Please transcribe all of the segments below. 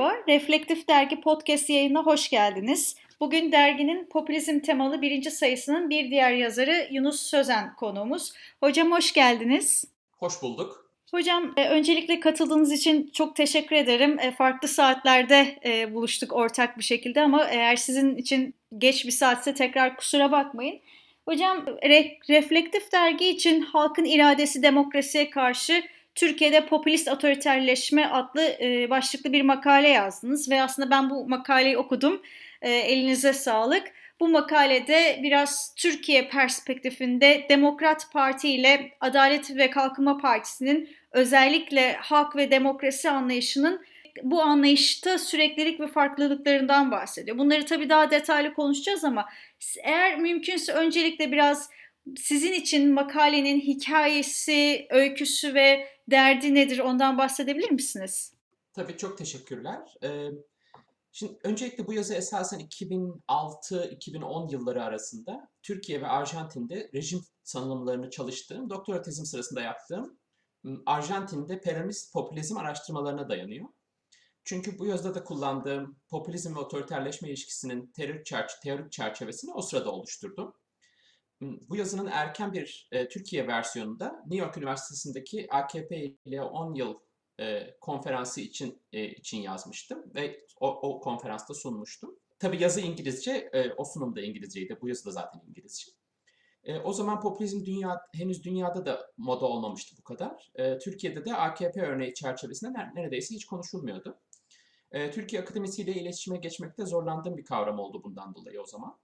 Merhaba, Reflektif Dergi Podcast yayınına hoş geldiniz. Bugün derginin popülizm temalı birinci sayısının bir diğer yazarı Yunus Sözen konuğumuz. Hocam hoş geldiniz. Hoş bulduk. Hocam e, öncelikle katıldığınız için çok teşekkür ederim. E, farklı saatlerde e, buluştuk ortak bir şekilde ama eğer sizin için geç bir saatse tekrar kusura bakmayın. Hocam Re Reflektif Dergi için halkın iradesi demokrasiye karşı Türkiye'de popülist otoriterleşme adlı e, başlıklı bir makale yazdınız ve aslında ben bu makaleyi okudum. E, elinize sağlık. Bu makalede biraz Türkiye perspektifinde Demokrat Parti ile Adalet ve Kalkınma Partisi'nin özellikle hak ve demokrasi anlayışının bu anlayışta süreklilik ve farklılıklarından bahsediyor. Bunları tabii daha detaylı konuşacağız ama eğer mümkünse öncelikle biraz sizin için makalenin hikayesi, öyküsü ve derdi nedir ondan bahsedebilir misiniz? Tabii çok teşekkürler. Ee, şimdi öncelikle bu yazı esasen 2006-2010 yılları arasında Türkiye ve Arjantin'de rejim sanılımlarını çalıştığım, doktora tezim sırasında yaptığım Arjantin'de peronist popülizm araştırmalarına dayanıyor. Çünkü bu yazıda da kullandığım popülizm ve otoriterleşme ilişkisinin terör çerç teorik çerçevesini o sırada oluşturdum. Bu yazının erken bir e, Türkiye versiyonunda New York Üniversitesi'ndeki AKP ile 10 yıl e, konferansı için e, için yazmıştım ve o, o konferansta sunmuştum. Tabi yazı İngilizce, e, o sunum da İngilizceydi. Bu yazı da zaten İngilizce. E, o zaman popülizm dünya henüz dünyada da moda olmamıştı bu kadar. E, Türkiye'de de AKP örneği çerçevesinde neredeyse hiç konuşulmuyordu. E, Türkiye akademisiyle iletişime geçmekte zorlandığım bir kavram oldu bundan dolayı o zaman.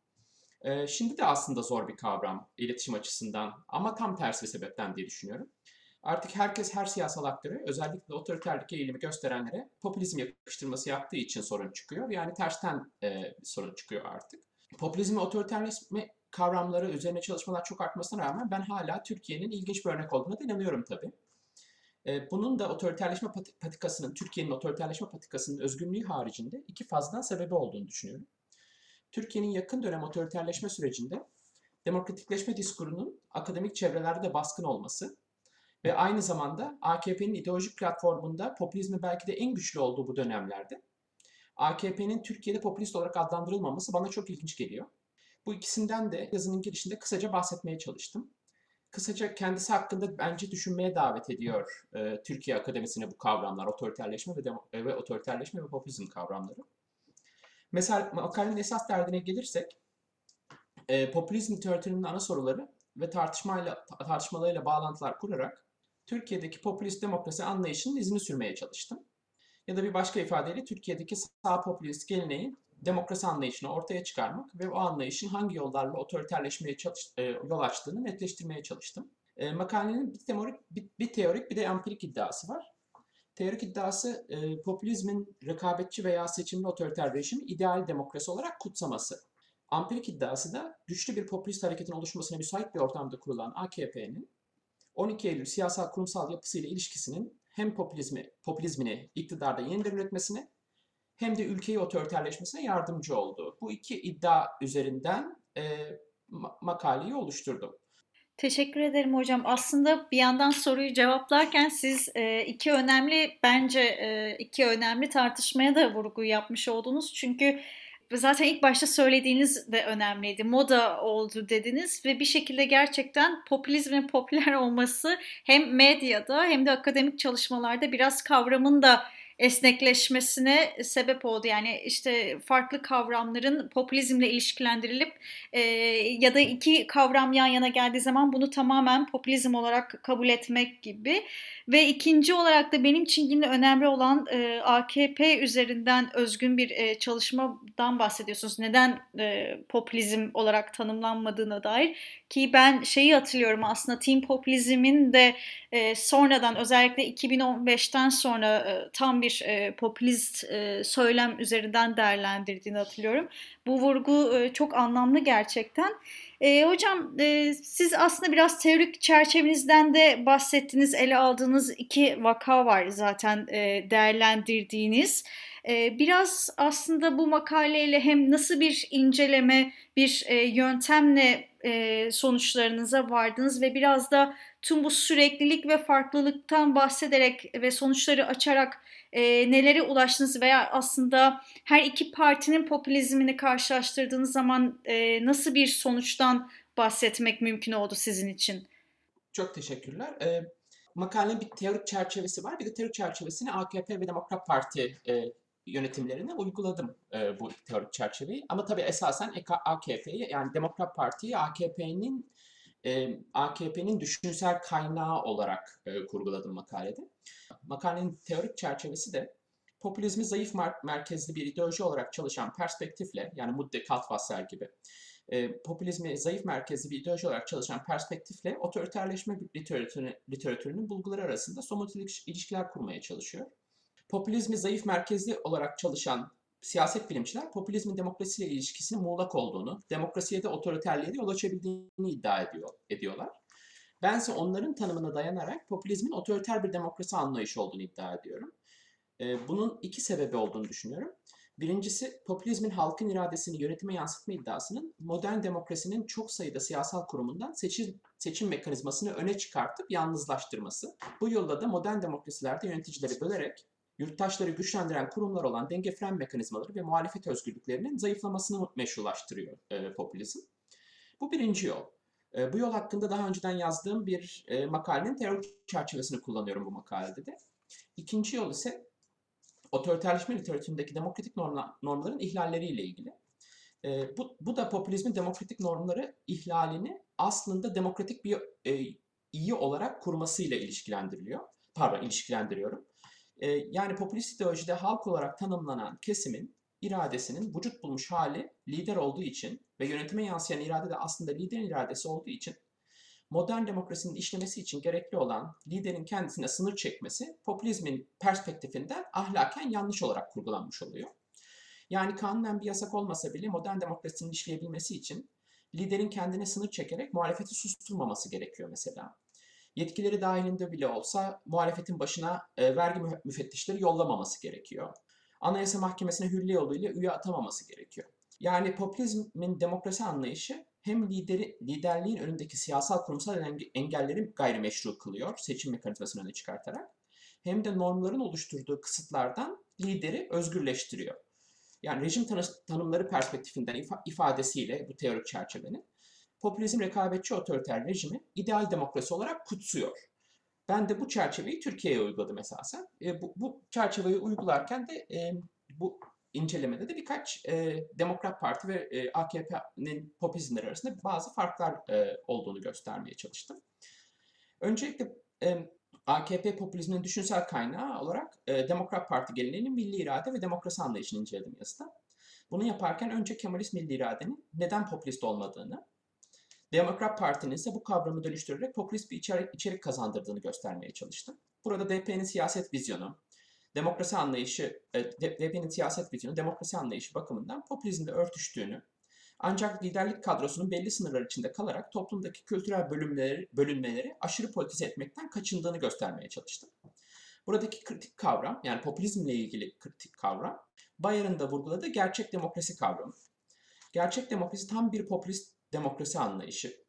E, şimdi de aslında zor bir kavram iletişim açısından ama tam tersi bir sebepten diye düşünüyorum. Artık herkes her siyasal aktöre özellikle otoriterlik eğilimi gösterenlere popülizm yakıştırması yaptığı için sorun çıkıyor. Yani tersten e, sorun çıkıyor artık. Popülizm ve otoriterleşme kavramları üzerine çalışmalar çok artmasına rağmen ben hala Türkiye'nin ilginç bir örnek olduğuna da inanıyorum tabii. E, bunun da otoriterleşme patikasının, Türkiye'nin otoriterleşme patikasının özgünlüğü haricinde iki fazladan sebebi olduğunu düşünüyorum. Türkiye'nin yakın dönem otoriterleşme sürecinde demokratikleşme diskurunun akademik çevrelerde de baskın olması ve aynı zamanda AKP'nin ideolojik platformunda popülizmi belki de en güçlü olduğu bu dönemlerde AKP'nin Türkiye'de popülist olarak adlandırılmaması bana çok ilginç geliyor. Bu ikisinden de yazının girişinde kısaca bahsetmeye çalıştım. Kısaca kendisi hakkında bence düşünmeye davet ediyor e, Türkiye Akademisi'ne bu kavramlar, otoriterleşme ve, ve otoriterleşme ve popülizm kavramları. Mesela makalenin esas derdine gelirsek, e, popülizm literatürünün ana soruları ve tartışmayla tartışmalarıyla bağlantılar kurarak Türkiye'deki popülist demokrasi anlayışının izini sürmeye çalıştım. Ya da bir başka ifadeyle Türkiye'deki sağ popülist geleneğin demokrasi anlayışını ortaya çıkarmak ve o anlayışın hangi yollarla otoriterleşmeye çalış, e, yol açtığını netleştirmeye çalıştım. E, makalenin bir teorik, bir, bir teorik bir de empirik iddiası var. Teorik iddiası e, popülizmin rekabetçi veya seçimli otoriter rejimi ideal demokrasi olarak kutsaması. Ampirik iddiası da güçlü bir popülist hareketin oluşmasına müsait bir ortamda kurulan AKP'nin 12 Eylül siyasal kurumsal yapısıyla ilişkisinin hem popülizmi, popülizmini iktidarda yeniden üretmesine hem de ülkeyi otoriterleşmesine yardımcı oldu. Bu iki iddia üzerinden e, makaleyi oluşturdum. Teşekkür ederim hocam. Aslında bir yandan soruyu cevaplarken siz e, iki önemli bence e, iki önemli tartışmaya da vurgu yapmış oldunuz. Çünkü zaten ilk başta söylediğiniz de önemliydi. Moda oldu dediniz ve bir şekilde gerçekten popülizmin popüler olması hem medyada hem de akademik çalışmalarda biraz kavramın da esnekleşmesine sebep oldu. Yani işte farklı kavramların popülizmle ilişkilendirilip e, ya da iki kavram yan yana geldiği zaman bunu tamamen popülizm olarak kabul etmek gibi. Ve ikinci olarak da benim için yine önemli olan e, AKP üzerinden özgün bir e, çalışmadan bahsediyorsunuz. Neden e, popülizm olarak tanımlanmadığına dair ki ben şeyi hatırlıyorum aslında Team Popülizm'in de e, sonradan özellikle 2015'ten sonra e, tam bir e, popülist e, söylem üzerinden değerlendirdiğini hatırlıyorum. Bu vurgu e, çok anlamlı gerçekten. E, hocam e, siz aslında biraz teorik çerçevenizden de bahsettiniz, ele aldığınız iki vaka var zaten e, değerlendirdiğiniz. E, biraz aslında bu makaleyle hem nasıl bir inceleme, bir e, yöntemle e, sonuçlarınıza vardınız ve biraz da tüm bu süreklilik ve farklılıktan bahsederek ve sonuçları açarak e, nelere ulaştınız veya aslında her iki partinin popülizmini karşılaştırdığınız zaman e, nasıl bir sonuçtan bahsetmek mümkün oldu sizin için? Çok teşekkürler. E, makalenin bir teorik çerçevesi var. Bir de teorik çerçevesini AKP ve Demokrat Parti e, yönetimlerine uyguladım e, bu teorik çerçeveyi. Ama tabii esasen AKP'yi yani Demokrat Parti'yi AKP'nin e, AKP'nin düşünsel kaynağı olarak e, kurguladım makalede. Makalenin teorik çerçevesi de popülizmi zayıf merkezli bir ideoloji olarak çalışan perspektifle yani Mudde Kaltwasser gibi e, popülizmi zayıf merkezli bir ideoloji olarak çalışan perspektifle otoriterleşme literatürünün, literatürünün bulguları arasında somut ilişkiler kurmaya çalışıyor. Popülizmi zayıf merkezli olarak çalışan siyaset bilimciler popülizmin demokrasiyle ilişkisinin muğlak olduğunu, demokrasiye de otoriterliğe de yol açabildiğini iddia ediyor, ediyorlar. Bense onların tanımına dayanarak popülizmin otoriter bir demokrasi anlayışı olduğunu iddia ediyorum. Ee, bunun iki sebebi olduğunu düşünüyorum. Birincisi popülizmin halkın iradesini yönetime yansıtma iddiasının modern demokrasinin çok sayıda siyasal kurumundan seçim, seçim mekanizmasını öne çıkartıp yalnızlaştırması. Bu yolla da modern demokrasilerde yöneticileri bölerek yurttaşları güçlendiren kurumlar olan denge fren mekanizmaları ve muhalefet özgürlüklerinin zayıflamasını meşrulaştırıyor e, popülizm. Bu birinci yol. E, bu yol hakkında daha önceden yazdığım bir e, makalenin teorik çerçevesini kullanıyorum bu makalede de. İkinci yol ise otoriterleşme literatüründeki demokratik normla, normların ihlalleriyle ilgili. E, bu, bu da popülizmin demokratik normları ihlalini aslında demokratik bir e, iyi olarak kurmasıyla ilişkilendiriliyor. Pardon, ilişkilendiriyorum. E, yani popülist ideolojide halk olarak tanımlanan kesimin iradesinin vücut bulmuş hali lider olduğu için ve yönetime yansıyan irade de aslında liderin iradesi olduğu için modern demokrasinin işlemesi için gerekli olan liderin kendisine sınır çekmesi popülizmin perspektifinden ahlaken yanlış olarak kurgulanmış oluyor. Yani kanunen bir yasak olmasa bile modern demokrasinin işleyebilmesi için liderin kendine sınır çekerek muhalefeti susturmaması gerekiyor mesela. Yetkileri dahilinde bile olsa muhalefetin başına e, vergi müfettişleri yollamaması gerekiyor. Anayasa Mahkemesi'ne hürriye yoluyla üye atamaması gerekiyor. Yani popülizmin demokrasi anlayışı hem lideri, liderliğin önündeki siyasal kurumsal engelleri gayrimeşru kılıyor, seçim mekanizmasını öne çıkartarak, hem de normların oluşturduğu kısıtlardan lideri özgürleştiriyor. Yani rejim tanımları perspektifinden ifadesiyle bu teorik çerçevenin popülizm rekabetçi otoriter rejimi ideal demokrasi olarak kutsuyor. Ben de bu çerçeveyi Türkiye'ye uyguladım esasen. E, bu, bu çerçeveyi uygularken de e, bu incelemede de birkaç e, Demokrat Parti ve e, AKP'nin popülizmleri arasında bazı farklar e, olduğunu göstermeye çalıştım. Öncelikle e, AKP popülizminin düşünsel kaynağı olarak e, Demokrat Parti geleneğinin milli irade ve demokrasi anlayışını inceledim yazıda. Bunu yaparken önce Kemalist milli iradenin neden popülist olmadığını, Demokrat Parti'nin ise bu kavramı dönüştürerek popülist bir içerik, içerik kazandırdığını göstermeye çalıştım. Burada DP'nin siyaset vizyonu, demokrasi anlayışı, e, DP'nin siyaset vizyonu demokrasi anlayışı bakımından popülizmle örtüştüğünü, ancak liderlik kadrosunun belli sınırlar içinde kalarak toplumdaki kültürel bölümleri, bölünmeleri aşırı politize etmekten kaçındığını göstermeye çalıştım. Buradaki kritik kavram, yani popülizmle ilgili kritik kavram, Bayer'ın da vurguladığı gerçek demokrasi kavramı. Gerçek demokrasi tam bir popülist demokrasi anlayışı.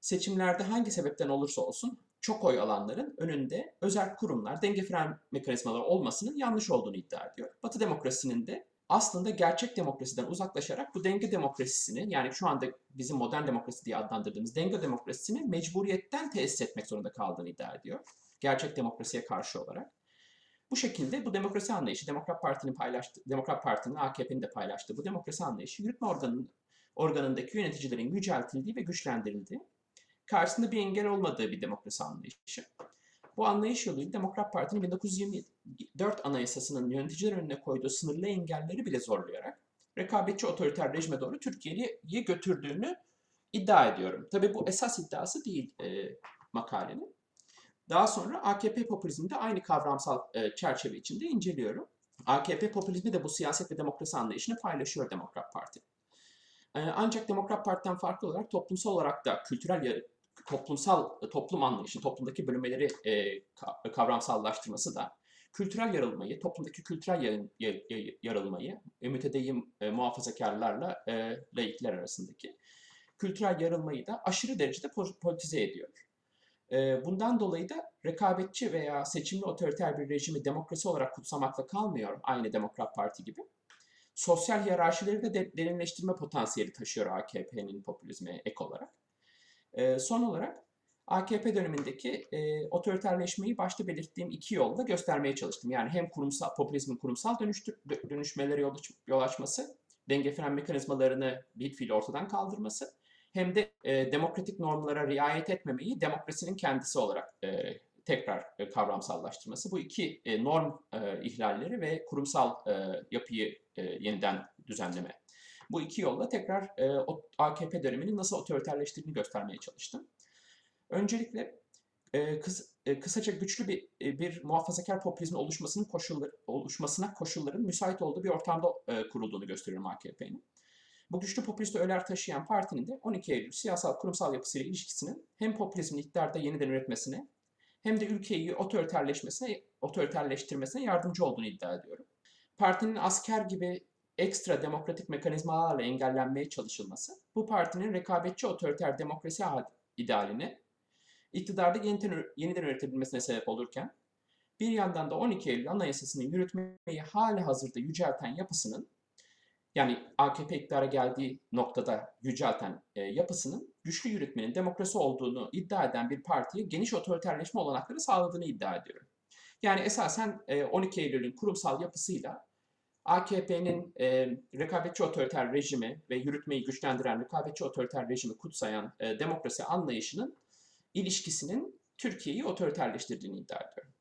Seçimlerde hangi sebepten olursa olsun çok oy alanların önünde özel kurumlar, denge fren mekanizmaları olmasının yanlış olduğunu iddia ediyor. Batı demokrasinin de aslında gerçek demokrasiden uzaklaşarak bu denge demokrasisini yani şu anda bizim modern demokrasi diye adlandırdığımız denge demokrasisini mecburiyetten tesis etmek zorunda kaldığını iddia ediyor. Gerçek demokrasiye karşı olarak. Bu şekilde bu demokrasi anlayışı Demokrat Parti'nin paylaştığı, Demokrat Parti'nin AKP'nin de paylaştığı bu demokrasi anlayışı yürütme organının organındaki yöneticilerin yüceltildiği ve güçlendirildiği, karşısında bir engel olmadığı bir demokrasi anlayışı. Bu anlayış yoluyla Demokrat Parti'nin 1924 Anayasası'nın yöneticiler önüne koyduğu sınırlı engelleri bile zorlayarak rekabetçi otoriter rejime doğru Türkiye'yi götürdüğünü iddia ediyorum. Tabii bu esas iddiası değil e, makalenin. Daha sonra AKP popülizmini de aynı kavramsal e, çerçeve içinde inceliyorum. AKP popülizmi de bu siyaset ve demokrasi anlayışını paylaşıyor Demokrat Parti. E, ancak Demokrat Parti'den farklı olarak toplumsal olarak da kültürel toplumsal toplum anlayışı, toplumdaki bölünmeleri e, kavramsallaştırması da kültürel yarılmayı, toplumdaki kültürel yarılmayı, e, mütedeyim e, muhafazakarlarla e, laikler arasındaki kültürel yarılmayı da aşırı derecede politize ediyor. E, bundan dolayı da rekabetçi veya seçimli otoriter bir rejimi demokrasi olarak kutsamakla kalmıyor aynı Demokrat Parti gibi. Sosyal hiyerarşileri de derinleştirme potansiyeli taşıyor AKP'nin popülizme ek olarak. E, son olarak AKP dönemindeki e, otoriterleşmeyi başta belirttiğim iki yolda göstermeye çalıştım. Yani hem kurumsal popülizmin kurumsal dönüştür, dönüşmeleri yol, yol açması, denge fren mekanizmalarını bir fiil ortadan kaldırması, hem de e, demokratik normlara riayet etmemeyi demokrasinin kendisi olarak e, tekrar e, kavramsallaştırması. Bu iki e, norm e, ihlalleri ve kurumsal e, yapıyı e, yeniden düzenleme. Bu iki yolla tekrar e, AKP döneminin nasıl otoriterleştirdiğini göstermeye çalıştım. Öncelikle e, kıs, e, kısaca güçlü bir e, bir muhafazakar popülizmin oluşmasının koşulları oluşmasına koşulların müsait olduğu bir ortamda e, kurulduğunu gösteriyorum AKP'nin. Bu güçlü popülist öğeler taşıyan partinin de 12 Eylül siyasal kurumsal yapısıyla ilişkisinin hem popülizmin iktidarda yeniden üretmesine hem de ülkeyi otoriterleşmesine, otoriterleştirmesine yardımcı olduğunu iddia ediyorum. Partinin asker gibi ekstra demokratik mekanizmalarla engellenmeye çalışılması, bu partinin rekabetçi otoriter demokrasi idealine iktidarda yeniden, yeniden üretebilmesine sebep olurken, bir yandan da 12 Eylül Anayasası'nı yürütmeyi hali hazırda yücelten yapısının, yani AKP iktidara geldiği noktada yücelten e, yapısının güçlü yürütmenin demokrasi olduğunu iddia eden bir partiye geniş otoriterleşme olanakları sağladığını iddia ediyorum. Yani esasen e, 12 Eylül'ün kurumsal yapısıyla AKP'nin e, rekabetçi otoriter rejimi ve yürütmeyi güçlendiren rekabetçi otoriter rejimi kutsayan e, demokrasi anlayışının ilişkisinin Türkiye'yi otoriterleştirdiğini iddia ediyorum.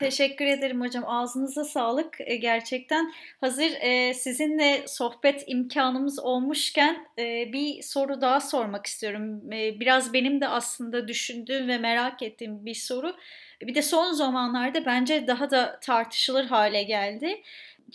Teşekkür ederim hocam. Ağzınıza sağlık. E, gerçekten hazır e, sizinle sohbet imkanımız olmuşken e, bir soru daha sormak istiyorum. Biraz benim de aslında düşündüğüm ve merak ettiğim bir soru. Bir de son zamanlarda bence daha da tartışılır hale geldi.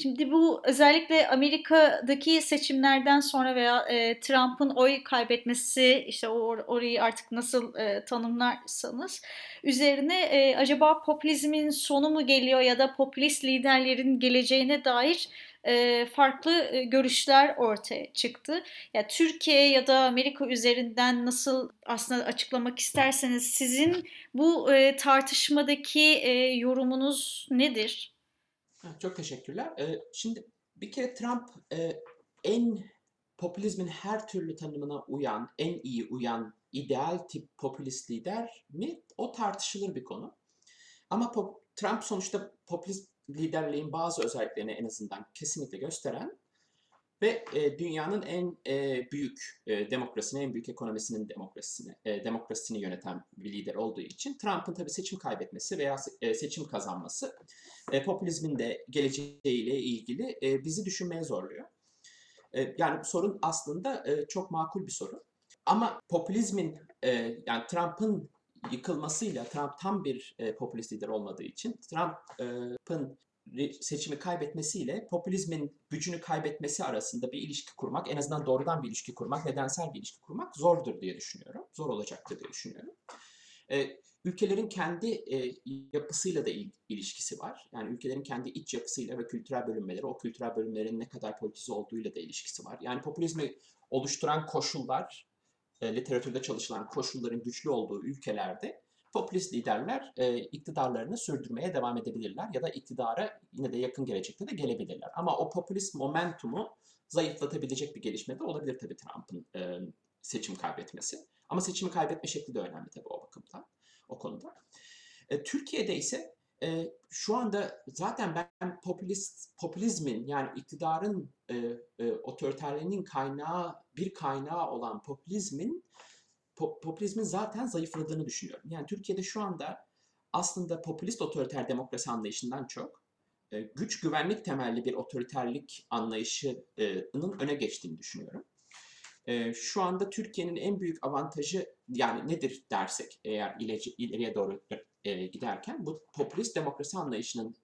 Şimdi bu özellikle Amerika'daki seçimlerden sonra veya e, Trump'ın oy kaybetmesi işte or, orayı artık nasıl e, tanımlarsanız üzerine e, acaba popülizmin sonu mu geliyor ya da popülist liderlerin geleceğine dair e, farklı e, görüşler ortaya çıktı. Ya Türkiye ya da Amerika üzerinden nasıl aslında açıklamak isterseniz sizin bu e, tartışmadaki e, yorumunuz nedir? Çok teşekkürler. Şimdi bir kere Trump en popülizmin her türlü tanımına uyan, en iyi uyan ideal tip popülist lider mi? O tartışılır bir konu. Ama Trump sonuçta popülist liderliğin bazı özelliklerini en azından kesinlikle gösteren ve e, dünyanın en e, büyük e, demokrasini, en büyük ekonomisinin demokrasisini, e, demokrasisini yöneten bir lider olduğu için Trump'ın tabii seçim kaybetmesi veya e, seçim kazanması e, popülizmin de geleceğiyle ilgili e, bizi düşünmeye zorluyor. E, yani bu sorun aslında e, çok makul bir soru. Ama popülizmin, e, yani Trump'ın yıkılmasıyla Trump tam bir e, popülist lider olmadığı için Trump'ın seçimi kaybetmesiyle popülizmin gücünü kaybetmesi arasında bir ilişki kurmak, en azından doğrudan bir ilişki kurmak, nedensel bir ilişki kurmak zordur diye düşünüyorum. Zor olacaktır diye düşünüyorum. Ee, ülkelerin kendi e, yapısıyla da il, ilişkisi var. Yani ülkelerin kendi iç yapısıyla ve kültürel bölünmeleri, o kültürel bölünmelerin ne kadar politize olduğuyla da ilişkisi var. Yani popülizmi oluşturan koşullar, e, literatürde çalışılan koşulların güçlü olduğu ülkelerde popülist liderler e, iktidarlarını sürdürmeye devam edebilirler ya da iktidara yine de yakın gelecekte de gelebilirler. Ama o popülist momentumu zayıflatabilecek bir gelişme de olabilir tabii Trump'ın e, seçim kaybetmesi. Ama seçimi kaybetme şekli de önemli tabii o bakımdan, o konuda. E, Türkiye'de ise e, şu anda zaten ben popülist popülizmin yani iktidarın e, e, otoriterliğinin kaynağı bir kaynağı olan popülizmin popülizmin zaten zayıfladığını düşünüyorum. Yani Türkiye'de şu anda aslında popülist otoriter demokrasi anlayışından çok e, güç güvenlik temelli bir otoriterlik anlayışının öne geçtiğini düşünüyorum. E, şu anda Türkiye'nin en büyük avantajı yani nedir dersek eğer ileriye doğru e, giderken bu popülist demokrasi anlayışının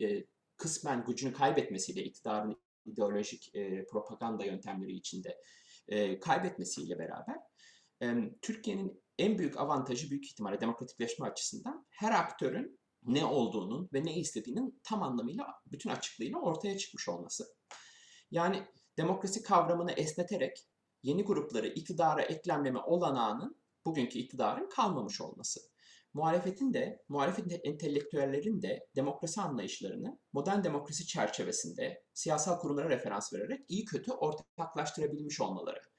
kısmen gücünü kaybetmesiyle iktidarın ideolojik propaganda yöntemleri içinde kaybetmesiyle beraber Türkiye'nin en büyük avantajı büyük ihtimalle demokratikleşme açısından her aktörün ne olduğunun ve ne istediğinin tam anlamıyla bütün açıklığıyla ortaya çıkmış olması. Yani demokrasi kavramını esneterek yeni grupları iktidara eklemleme olanağının bugünkü iktidarın kalmamış olması. muhalefetin de, muhalefet entelektüellerin de demokrasi anlayışlarını modern demokrasi çerçevesinde siyasal kurumlara referans vererek iyi kötü ortaklaştırabilmiş olmaları.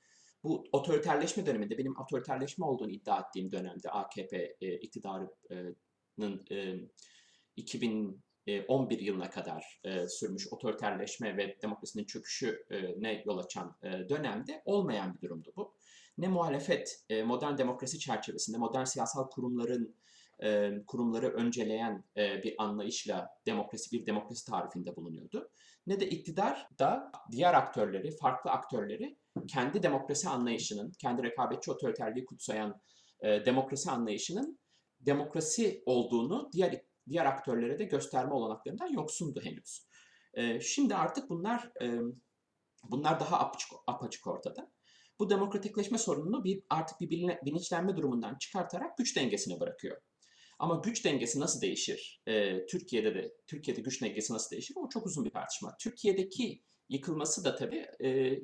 Bu otoriterleşme döneminde, benim otoriterleşme olduğunu iddia ettiğim dönemde AKP e, iktidarının e, 2011 yılına kadar e, sürmüş otoriterleşme ve demokrasinin çöküşüne yol açan e, dönemde olmayan bir durumdu bu ne muhalefet e, modern demokrasi çerçevesinde modern siyasal kurumların e, kurumları önceleyen e, bir anlayışla demokrasi bir demokrasi tarifinde bulunuyordu. Ne de iktidar da diğer aktörleri, farklı aktörleri kendi demokrasi anlayışının, kendi rekabetçi otoriterliği kutsayan demokrasi anlayışının demokrasi olduğunu diğer diğer aktörlere de gösterme olanaklarından yoksundu henüz. şimdi artık bunlar bunlar daha apaçık, apaçık ortada bu demokratikleşme sorununu bir artık bir bilinçlenme durumundan çıkartarak güç dengesine bırakıyor. Ama güç dengesi nasıl değişir? Ee, Türkiye'de de Türkiye'de güç dengesi nasıl değişir? O çok uzun bir tartışma. Türkiye'deki yıkılması da tabii e,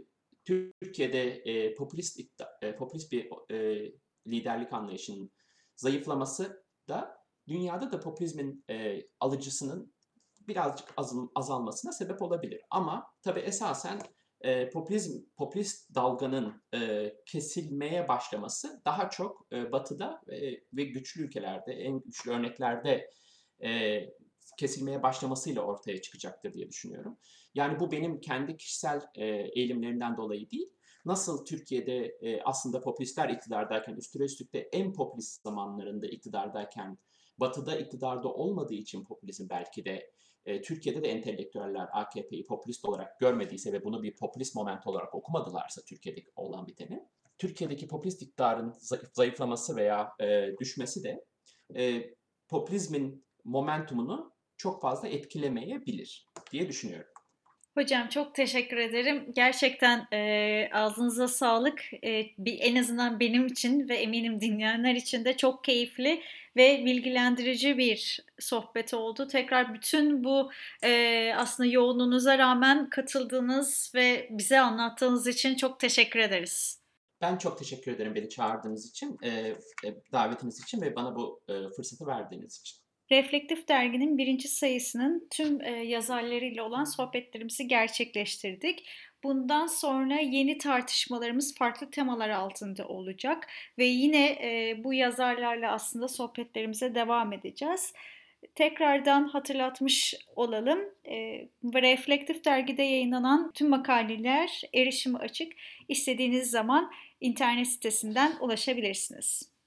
Türkiye'de e, popülist e, popülist bir e, liderlik anlayışının zayıflaması da dünyada da popülizmin e, alıcısının birazcık azalmasına sebep olabilir. Ama tabii esasen e, popülizm, popülist dalganın e, kesilmeye başlaması daha çok e, batıda e, ve güçlü ülkelerde, en güçlü örneklerde e, kesilmeye başlamasıyla ortaya çıkacaktır diye düşünüyorum. Yani bu benim kendi kişisel e, eğilimlerimden dolayı değil. Nasıl Türkiye'de e, aslında popülistler iktidardayken, üstüne üstlük de en popülist zamanlarında iktidardayken, batıda iktidarda olmadığı için popülizm belki de e, Türkiye'de de entelektüeller AKP'yi popülist olarak görmediyse ve bunu bir popülist moment olarak okumadılarsa Türkiye'deki olan biteni, Türkiye'deki popülist iktidarın zayıflaması veya düşmesi de e, popülizmin momentumunu çok fazla etkilemeyebilir diye düşünüyorum. Hocam çok teşekkür ederim. Gerçekten e, ağzınıza sağlık. E, bir, en azından benim için ve eminim dinleyenler için de çok keyifli ve bilgilendirici bir sohbet oldu. Tekrar bütün bu e, aslında yoğunluğunuza rağmen katıldığınız ve bize anlattığınız için çok teşekkür ederiz. Ben çok teşekkür ederim beni çağırdığınız için, e, davetiniz için ve bana bu e, fırsatı verdiğiniz için. Reflektif Dergi'nin birinci sayısının tüm e, yazarlarıyla olan sohbetlerimizi gerçekleştirdik. Bundan sonra yeni tartışmalarımız farklı temalar altında olacak ve yine e, bu yazarlarla aslında sohbetlerimize devam edeceğiz. Tekrardan hatırlatmış olalım. E, Reflektif Dergi'de yayınlanan tüm makaleler erişimi açık. İstediğiniz zaman internet sitesinden ulaşabilirsiniz.